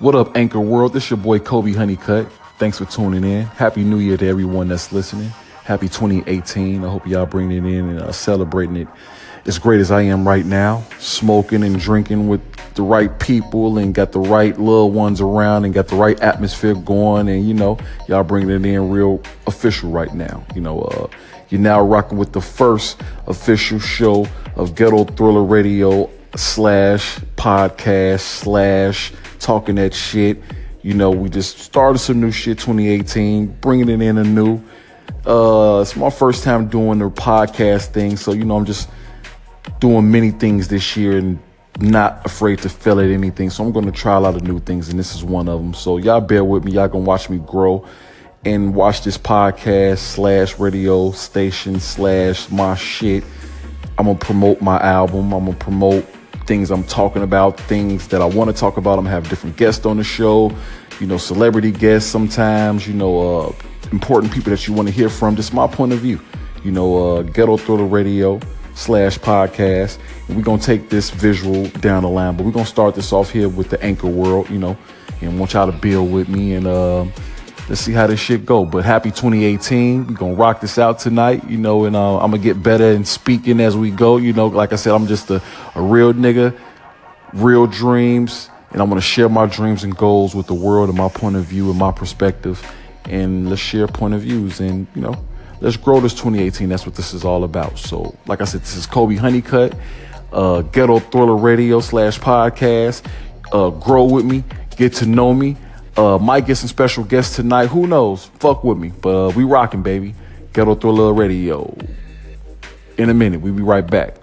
What up, Anchor World? This your boy Kobe Honeycutt. Thanks for tuning in. Happy New Year to everyone that's listening. Happy 2018. I hope y'all bringing it in and uh, celebrating it as great as I am right now. Smoking and drinking with the right people and got the right little ones around and got the right atmosphere going. And, you know, y'all bringing it in real official right now. You know, uh, you're now rocking with the first official show of Ghetto Thriller Radio slash podcast slash talking that shit. You know, we just started some new shit 2018, bringing it in anew. Uh, it's my first time doing the podcast thing, so you know, I'm just doing many things this year and not afraid to fail at anything. So I'm going to try a lot of new things, and this is one of them. So y'all bear with me. Y'all gonna watch me grow and watch this podcast slash radio station slash my shit. I'm gonna promote my album. I'm gonna promote things I'm talking about, things that I want to talk about. I'm have different guests on the show, you know, celebrity guests sometimes, you know, uh, important people that you want to hear from. Just my point of view, you know, uh, Ghetto Thriller Radio slash podcast. And we're gonna take this visual down the line, but we're gonna start this off here with the Anchor World, you know, and want y'all to build with me and uh, let's see how this shit go. But happy 2018. We're gonna rock this out tonight, you know, and uh, I'm gonna get better in speaking as we go. You know, like I said, I'm just a, a real nigga, real dreams, and I'm gonna share my dreams and goals with the world and my point of view and my perspective. And let's share point of views and, you know, let's grow this 2018. That's what this is all about. So, like I said, this is Kobe Honeycutt, uh, Ghetto Thriller Radio slash podcast. Uh, grow with me, get to know me. Uh, might get some special guests tonight. Who knows? Fuck with me. But uh, we rocking, baby. Ghetto Thriller Radio. In a minute, we'll be right back.